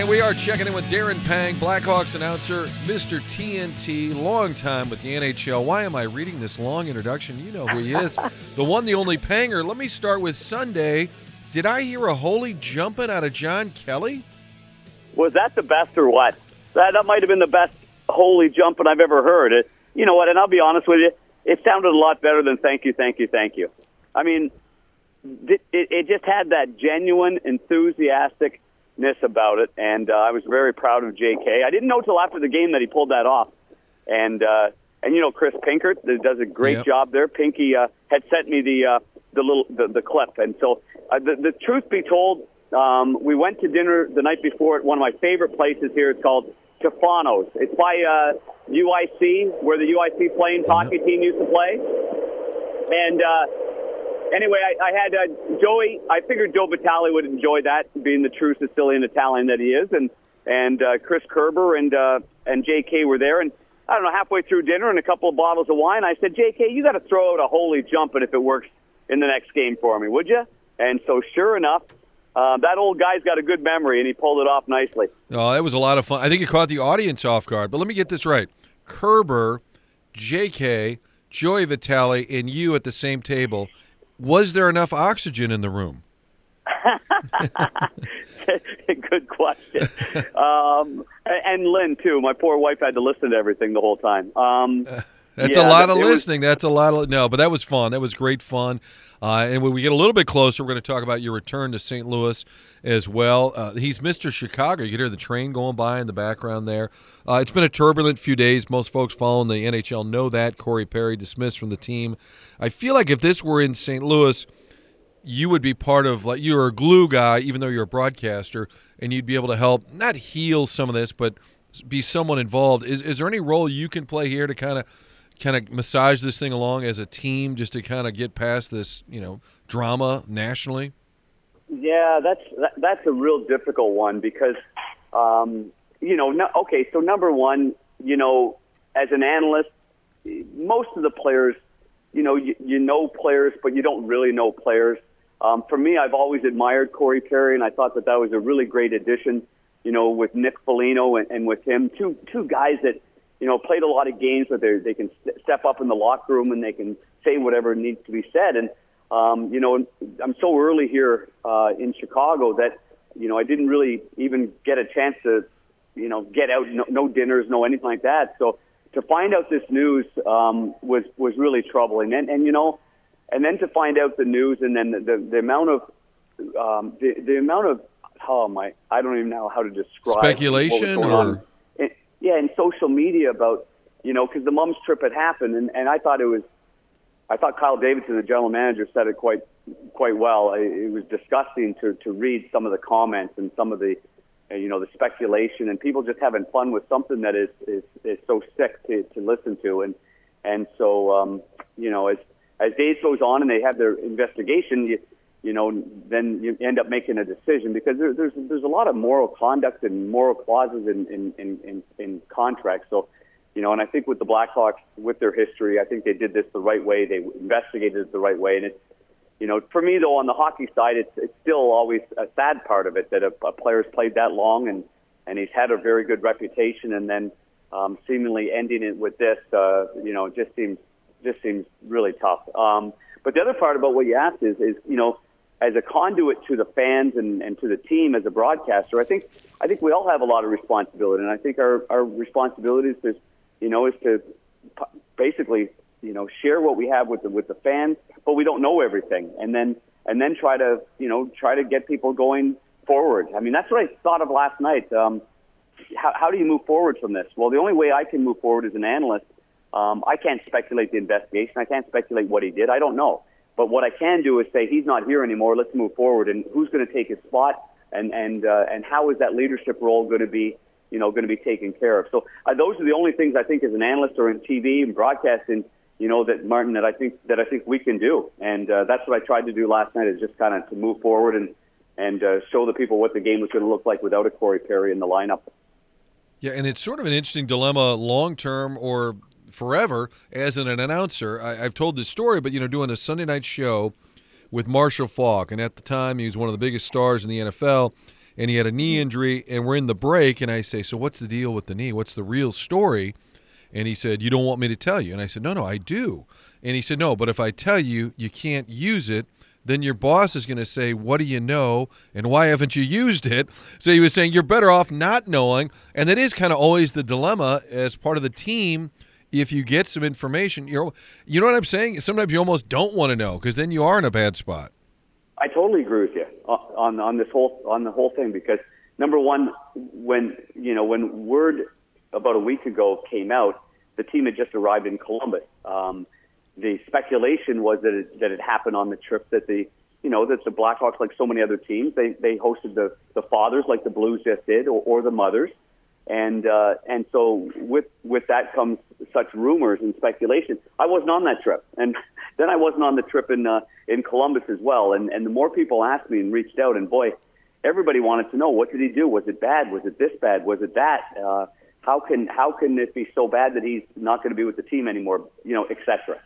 And we are checking in with Darren Pang, Blackhawks announcer, Mr. TNT, long time with the NHL. Why am I reading this long introduction? You know who he is. the one, the only Panger. Let me start with Sunday. Did I hear a holy jumping out of John Kelly? Was that the best or what? That, that might have been the best holy jumping I've ever heard. It, you know what? And I'll be honest with you, it sounded a lot better than thank you, thank you, thank you. I mean, it, it just had that genuine, enthusiastic about it, and uh, I was very proud of J.K. I didn't know till after the game that he pulled that off, and uh, and you know Chris Pinkert does a great yep. job there. Pinky uh, had sent me the uh, the little the, the clip, and so uh, the, the truth be told, um, we went to dinner the night before at one of my favorite places here. It's called Tufano's. It's by uh, UIC, where the UIC Flames mm-hmm. hockey team used to play, and. Uh, anyway, I, I had uh, Joey. I figured Joe Vitale would enjoy that, being the true Sicilian Italian that he is, and and uh, Chris Kerber and uh, and J.K. were there, and I don't know, halfway through dinner and a couple of bottles of wine, I said, J.K., you got to throw out a holy jumping if it works in the next game for me, would you? And so, sure enough, uh, that old guy's got a good memory, and he pulled it off nicely. Oh, that was a lot of fun. I think it caught the audience off guard. But let me get this right: Kerber, J.K., Joey Vitale, and you at the same table was there enough oxygen in the room? Good question. Um, and Lynn too. My poor wife had to listen to everything the whole time. Um, that's yeah, a lot of listening. Was, that's a lot of no, but that was fun. That was great fun. Uh, and when we get a little bit closer, we're going to talk about your return to St. Louis as well. Uh, he's Mr. Chicago. You can hear the train going by in the background there. Uh, it's been a turbulent few days. Most folks following the NHL know that. Corey Perry dismissed from the team. I feel like if this were in St. Louis, you would be part of like you're a glue guy, even though you're a broadcaster, and you'd be able to help not heal some of this, but be someone involved. Is is there any role you can play here to kind of kind of massage this thing along as a team, just to kind of get past this, you know, drama nationally? Yeah, that's that, that's a real difficult one because, um, you know, no, okay. So number one, you know, as an analyst, most of the players, you know, you, you know players, but you don't really know players. Um, for me, I've always admired Corey Perry, and I thought that that was a really great addition. You know, with Nick Foligno and, and with him, two two guys that you know, played a lot of games where they they can step up in the locker room and they can say whatever needs to be said. And um, you know, I'm so early here uh, in Chicago that you know I didn't really even get a chance to you know get out, no, no dinners, no anything like that. So to find out this news um, was was really troubling. And and you know, and then to find out the news and then the the, the amount of um, the the amount of oh my I don't even know how to describe speculation or. Yeah, in social media about, you know, because the mom's trip had happened, and, and I thought it was, I thought Kyle Davidson, the general manager, said it quite quite well. It was disgusting to to read some of the comments and some of the, you know, the speculation and people just having fun with something that is is, is so sick to, to listen to, and and so um, you know, as as days goes on and they have their investigation, you you know, then you end up making a decision because there, there's there's a lot of moral conduct and moral clauses in in, in, in in contracts. So, you know, and I think with the Blackhawks, with their history, I think they did this the right way. They investigated it the right way, and it's, you know, for me though, on the hockey side, it's it's still always a sad part of it that a, a player's played that long and and he's had a very good reputation, and then um, seemingly ending it with this, uh, you know, just seems just seems really tough. Um, but the other part about what you asked is is you know as a conduit to the fans and, and to the team as a broadcaster, I think I think we all have a lot of responsibility, and I think our our responsibility is, you know, is to basically, you know, share what we have with the with the fans, but we don't know everything, and then and then try to, you know, try to get people going forward. I mean, that's what I thought of last night. Um, how, how do you move forward from this? Well, the only way I can move forward as an analyst, um, I can't speculate the investigation. I can't speculate what he did. I don't know. But what I can do is say he's not here anymore. Let's move forward, and who's going to take his spot, and and uh, and how is that leadership role going to be, you know, going to be taken care of? So uh, those are the only things I think as an analyst or in TV and broadcasting, you know, that Martin that I think that I think we can do, and uh, that's what I tried to do last night is just kind of to move forward and and uh, show the people what the game was going to look like without a Corey Perry in the lineup. Yeah, and it's sort of an interesting dilemma long term or forever as an, an announcer. I, have told this story, but you know, doing a Sunday night show with Marshall Faulk, and at the time he was one of the biggest stars in the NFL, and he had a knee injury, and we're in the break, and I say, so what's the deal with the knee? What's the real story? And he said, you don't want me to tell you, and I said, no, no, I do. And he said, no, but if I tell you, you can't use it then your boss is going to say, What do you know? And why haven't you used it? So he was saying, You're better off not knowing. And that is kind of always the dilemma as part of the team. If you get some information, you're, you know what I'm saying? Sometimes you almost don't want to know because then you are in a bad spot. I totally agree with you on on this whole on the whole thing because number one, when you know when word about a week ago came out, the team had just arrived in Columbus. Um, the speculation was that it, that it happened on the trip that the you know that the Blackhawks, like so many other teams, they they hosted the the fathers like the Blues just did, or, or the mothers, and uh, and so with with that comes such rumors and speculation. I wasn't on that trip, and then I wasn't on the trip in uh, in Columbus as well. And and the more people asked me and reached out, and boy, everybody wanted to know what did he do? Was it bad? Was it this bad? Was it that? Uh, how can how can it be so bad that he's not going to be with the team anymore? You know, etc.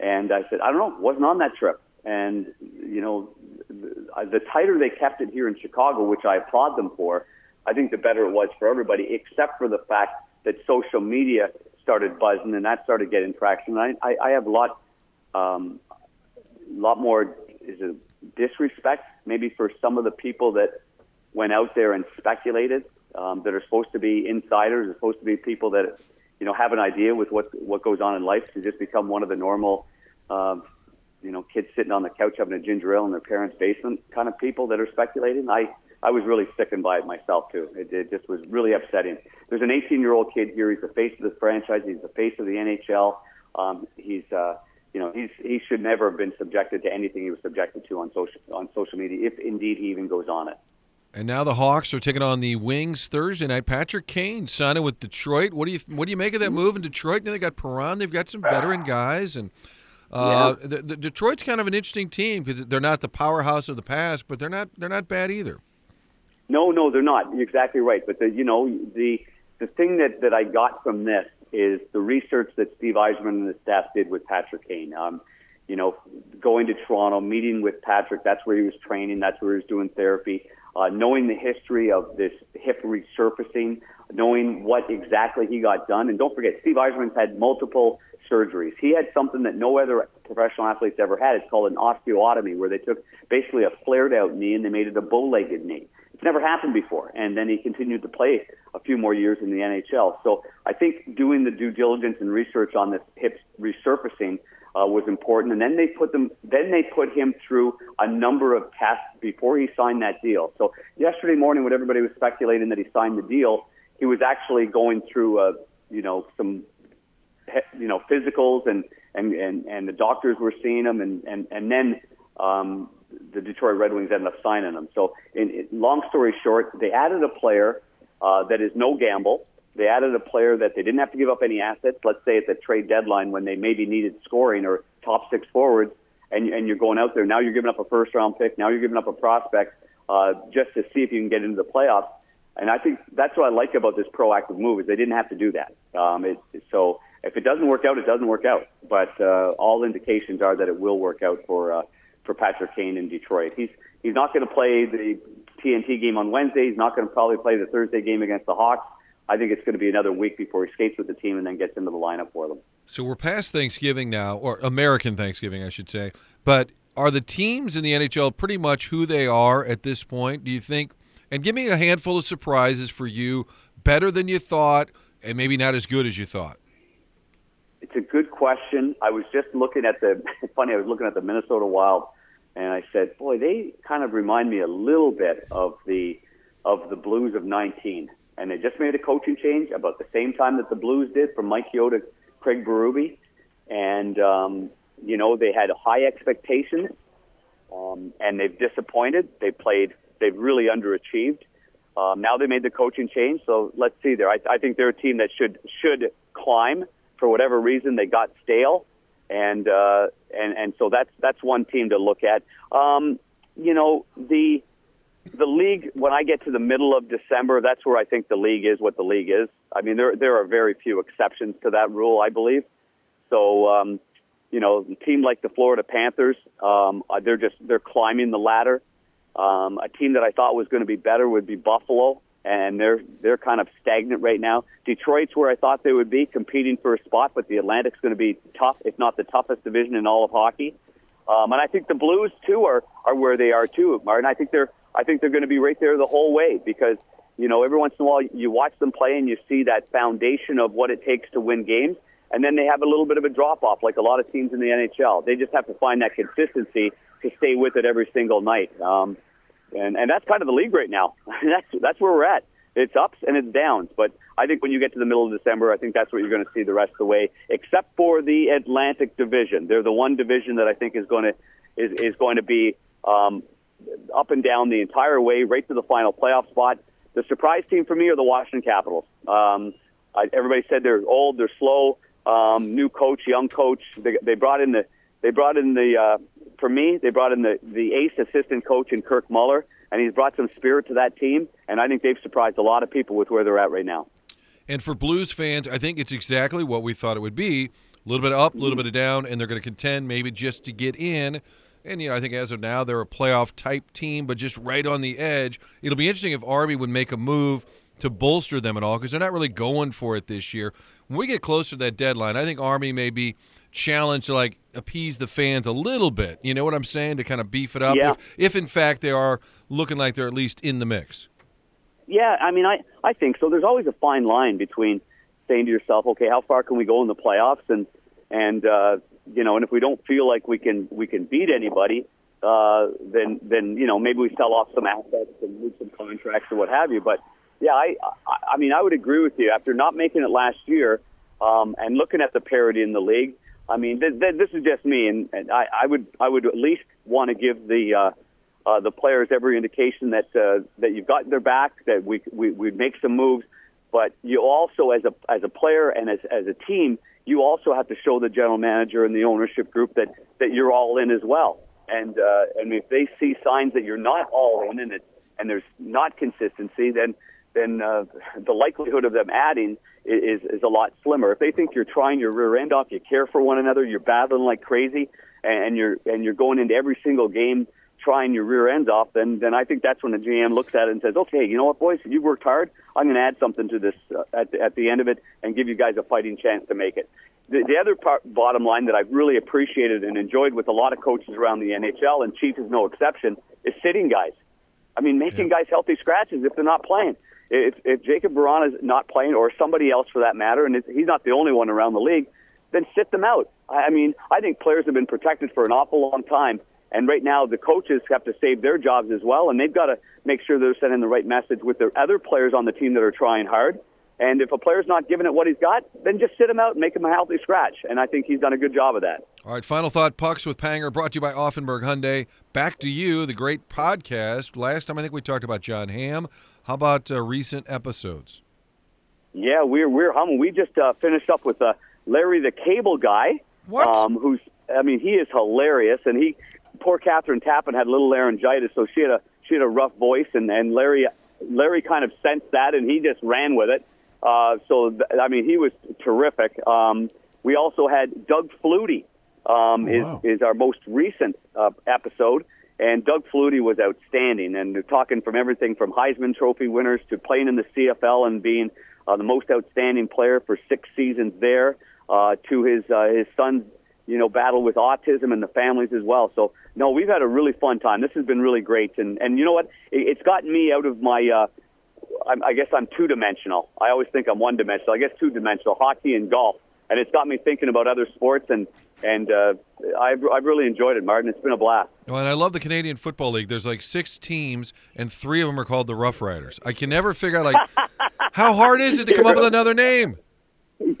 And I said, I don't know, wasn't on that trip. And, you know, the, the tighter they kept it here in Chicago, which I applaud them for, I think the better it was for everybody, except for the fact that social media started buzzing and that started getting traction. I, I, I have a lot, um, lot more is it disrespect maybe for some of the people that went out there and speculated um, that are supposed to be insiders, are supposed to be people that you know, have an idea with what what goes on in life to just become one of the normal, um, you know, kids sitting on the couch having a ginger ale in their parents' basement kind of people that are speculating. I I was really sickened by it myself too. It, it just was really upsetting. There's an 18 year old kid here. He's the face of the franchise. He's the face of the NHL. Um, he's uh, you know he's he should never have been subjected to anything he was subjected to on social on social media, if indeed he even goes on it. And now the Hawks are taking on the Wings Thursday night. Patrick Kane signing with Detroit. What do you what do you make of that move in Detroit? Now they got Perron. They've got some veteran guys, and uh, yeah. the, the Detroit's kind of an interesting team because they're not the powerhouse of the past, but they're not they're not bad either. No, no, they're not. You're exactly right. But the, you know the the thing that that I got from this is the research that Steve Yzerman and the staff did with Patrick Kane. Um, you know, going to Toronto, meeting with Patrick. That's where he was training. That's where he was doing therapy uh, knowing the history of this hip resurfacing, knowing what exactly he got done. And don't forget, Steve Yzerman's had multiple surgeries. He had something that no other professional athletes ever had. It's called an osteotomy, where they took basically a flared out knee and they made it a bow legged knee. It's never happened before. And then he continued to play a few more years in the NHL. So I think doing the due diligence and research on this hip resurfacing uh, was important. And then they put them, then they put him through a number of tests before he signed that deal. So yesterday morning, when everybody was speculating that he signed the deal, he was actually going through, uh, you know, some, you know, physicals and and and and the doctors were seeing him, and and and then. Um, the Detroit Red Wings ended up signing him. So, in, in long story short, they added a player uh, that is no gamble. They added a player that they didn't have to give up any assets. Let's say at the trade deadline when they maybe needed scoring or top six forwards, and, and you're going out there. Now you're giving up a first round pick. Now you're giving up a prospect uh, just to see if you can get into the playoffs. And I think that's what I like about this proactive move is they didn't have to do that. Um, it, so if it doesn't work out, it doesn't work out. But uh, all indications are that it will work out for uh, for Patrick Kane in Detroit. He's he's not going to play the TNT game on Wednesday. He's not going to probably play the Thursday game against the Hawks. I think it's going to be another week before he skates with the team and then gets into the lineup for them. So we're past Thanksgiving now, or American Thanksgiving, I should say. But are the teams in the NHL pretty much who they are at this point? Do you think? And give me a handful of surprises for you, better than you thought, and maybe not as good as you thought. It's a good question. I was just looking at the. funny, I was looking at the Minnesota Wild, and I said, "Boy, they kind of remind me a little bit of the of the Blues of '19." and they just made a coaching change about the same time that the Blues did from Mike Yeo to Craig Berube. And, um, you know, they had high expectations, um, and they've disappointed. They played, they've really underachieved. Um, now they made the coaching change, so let's see there. I, I think they're a team that should should climb for whatever reason. They got stale, and uh, and and so that's that's one team to look at. Um, you know the the league, when I get to the middle of December, that's where I think the league is what the league is. I mean, there there are very few exceptions to that rule, I believe. So, um, you know, a team like the Florida Panthers, um, uh, they're just they're climbing the ladder. Um, a team that I thought was going to be better would be Buffalo, and they're they're kind of stagnant right now. Detroit's where I thought they would be, competing for a spot, but the Atlantic's going to be tough, if not the toughest division in all of hockey. Um, and I think the Blues too are are where they are too, Martin. I think they're I think they're going to be right there the whole way because you know every once in a while you watch them play and you see that foundation of what it takes to win games, and then they have a little bit of a drop off, like a lot of teams in the NHL. They just have to find that consistency to stay with it every single night. Um, and and that's kind of the league right now. that's that's where we're at. It's ups and it's downs, but I think when you get to the middle of December, I think that's what you're going to see the rest of the way, except for the Atlantic Division. They're the one division that I think is going to is is going to be um, up and down the entire way, right to the final playoff spot. The surprise team for me are the Washington Capitals. Um, I, everybody said they're old, they're slow. Um, new coach, young coach. They, they brought in the they brought in the uh, for me they brought in the the ace assistant coach in Kirk Muller, and he's brought some spirit to that team. And I think they've surprised a lot of people with where they're at right now. And for Blues fans, I think it's exactly what we thought it would be. A little bit up, a little mm-hmm. bit of down, and they're going to contend maybe just to get in. And you know, I think as of now they're a playoff type team, but just right on the edge. It'll be interesting if Army would make a move to bolster them at all because they're not really going for it this year. When we get closer to that deadline, I think Army may be challenged to like appease the fans a little bit. You know what I'm saying? To kind of beef it up Yeah. if, if in fact they are looking like they're at least in the mix. Yeah, I mean, I I think so. There's always a fine line between saying to yourself, okay, how far can we go in the playoffs, and and uh, you know, and if we don't feel like we can we can beat anybody, uh, then then you know maybe we sell off some assets and move some contracts or what have you. But yeah, I I, I mean, I would agree with you. After not making it last year, um, and looking at the parity in the league, I mean, th- th- this is just me, and, and I, I would I would at least want to give the uh, uh, the players every indication that uh, that you've got their back, that we we we make some moves, but you also as a as a player and as as a team, you also have to show the general manager and the ownership group that that you're all in as well. And uh, and if they see signs that you're not all in and it, and there's not consistency, then then uh, the likelihood of them adding is is a lot slimmer. If they think you're trying your rear end off, you care for one another, you're battling like crazy, and you're and you're going into every single game trying your rear ends off, then then I think that's when the GM looks at it and says, okay, you know what, boys, you worked hard. I'm going to add something to this uh, at the, at the end of it and give you guys a fighting chance to make it. The, the other part, bottom line that I've really appreciated and enjoyed with a lot of coaches around the NHL, and Chief is no exception, is sitting guys. I mean, making guys healthy scratches if they're not playing. If, if Jakub Vrana is not playing, or somebody else for that matter, and he's not the only one around the league, then sit them out. I I mean, I think players have been protected for an awful long time, and right now the coaches have to save their jobs as well, and they've got to make sure they're sending the right message with their other players on the team that are trying hard. And if a player's not giving it what he's got, then just sit him out and make him a healthy scratch. And I think he's done a good job of that. All right, final thought pucks with Panger brought to you by Auffenberg Hyundai. Back to you, the great podcast. Last time I think we talked about Jon Hamm. How about uh, recent episodes? Yeah, we're we're humming. We just uh, finished up with uh, Larry the Cable Guy. What? Um, who's? I mean, he is hilarious, and he. Poor Kathryn Tappen had a little laryngitis, so she had a she had a rough voice, and and Larry Larry kind of sensed that, and he just ran with it. Uh, so th- I mean, he was terrific. Um, we also had Doug Flutie. Um, is wow. is our most recent uh, episode, and Doug Flutie was outstanding. And talking from everything from Heisman Trophy winners to playing in the CFL and being uh, the most outstanding player for six seasons there, uh, to his uh, his son's you know battle with autism and the families as well. So no, we've had a really fun time. This has been really great, and and you know what? It, it's gotten me out of my. Uh, I guess I'm two dimensional. I always think I'm one dimensional. I guess two dimensional, hockey and golf, and it's got me thinking about other sports and and uh, I've I've really enjoyed it, Martin. It's been a blast. Well, and I love the Canadian Football League. There's like six teams, and three of them are called the Rough Riders. I can never figure out like how hard is it to come up with another name?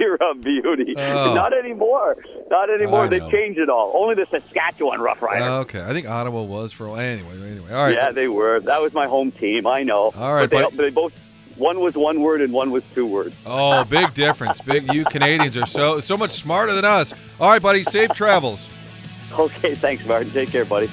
You're a beauty. Oh. Not anymore. Not anymore. They changed it all. Only the Saskatchewan Rough Riders. Okay, I think Ottawa was for anyway. Anyway, all right. Yeah, they were. That was my home team. I know. All right, but they, buddy. they both. One was one word and one was two words. Oh, big difference. Big. You Canadians are so so much smarter than us. All right, buddy. Safe travels. Okay, thanks, Martin. Take care, buddy.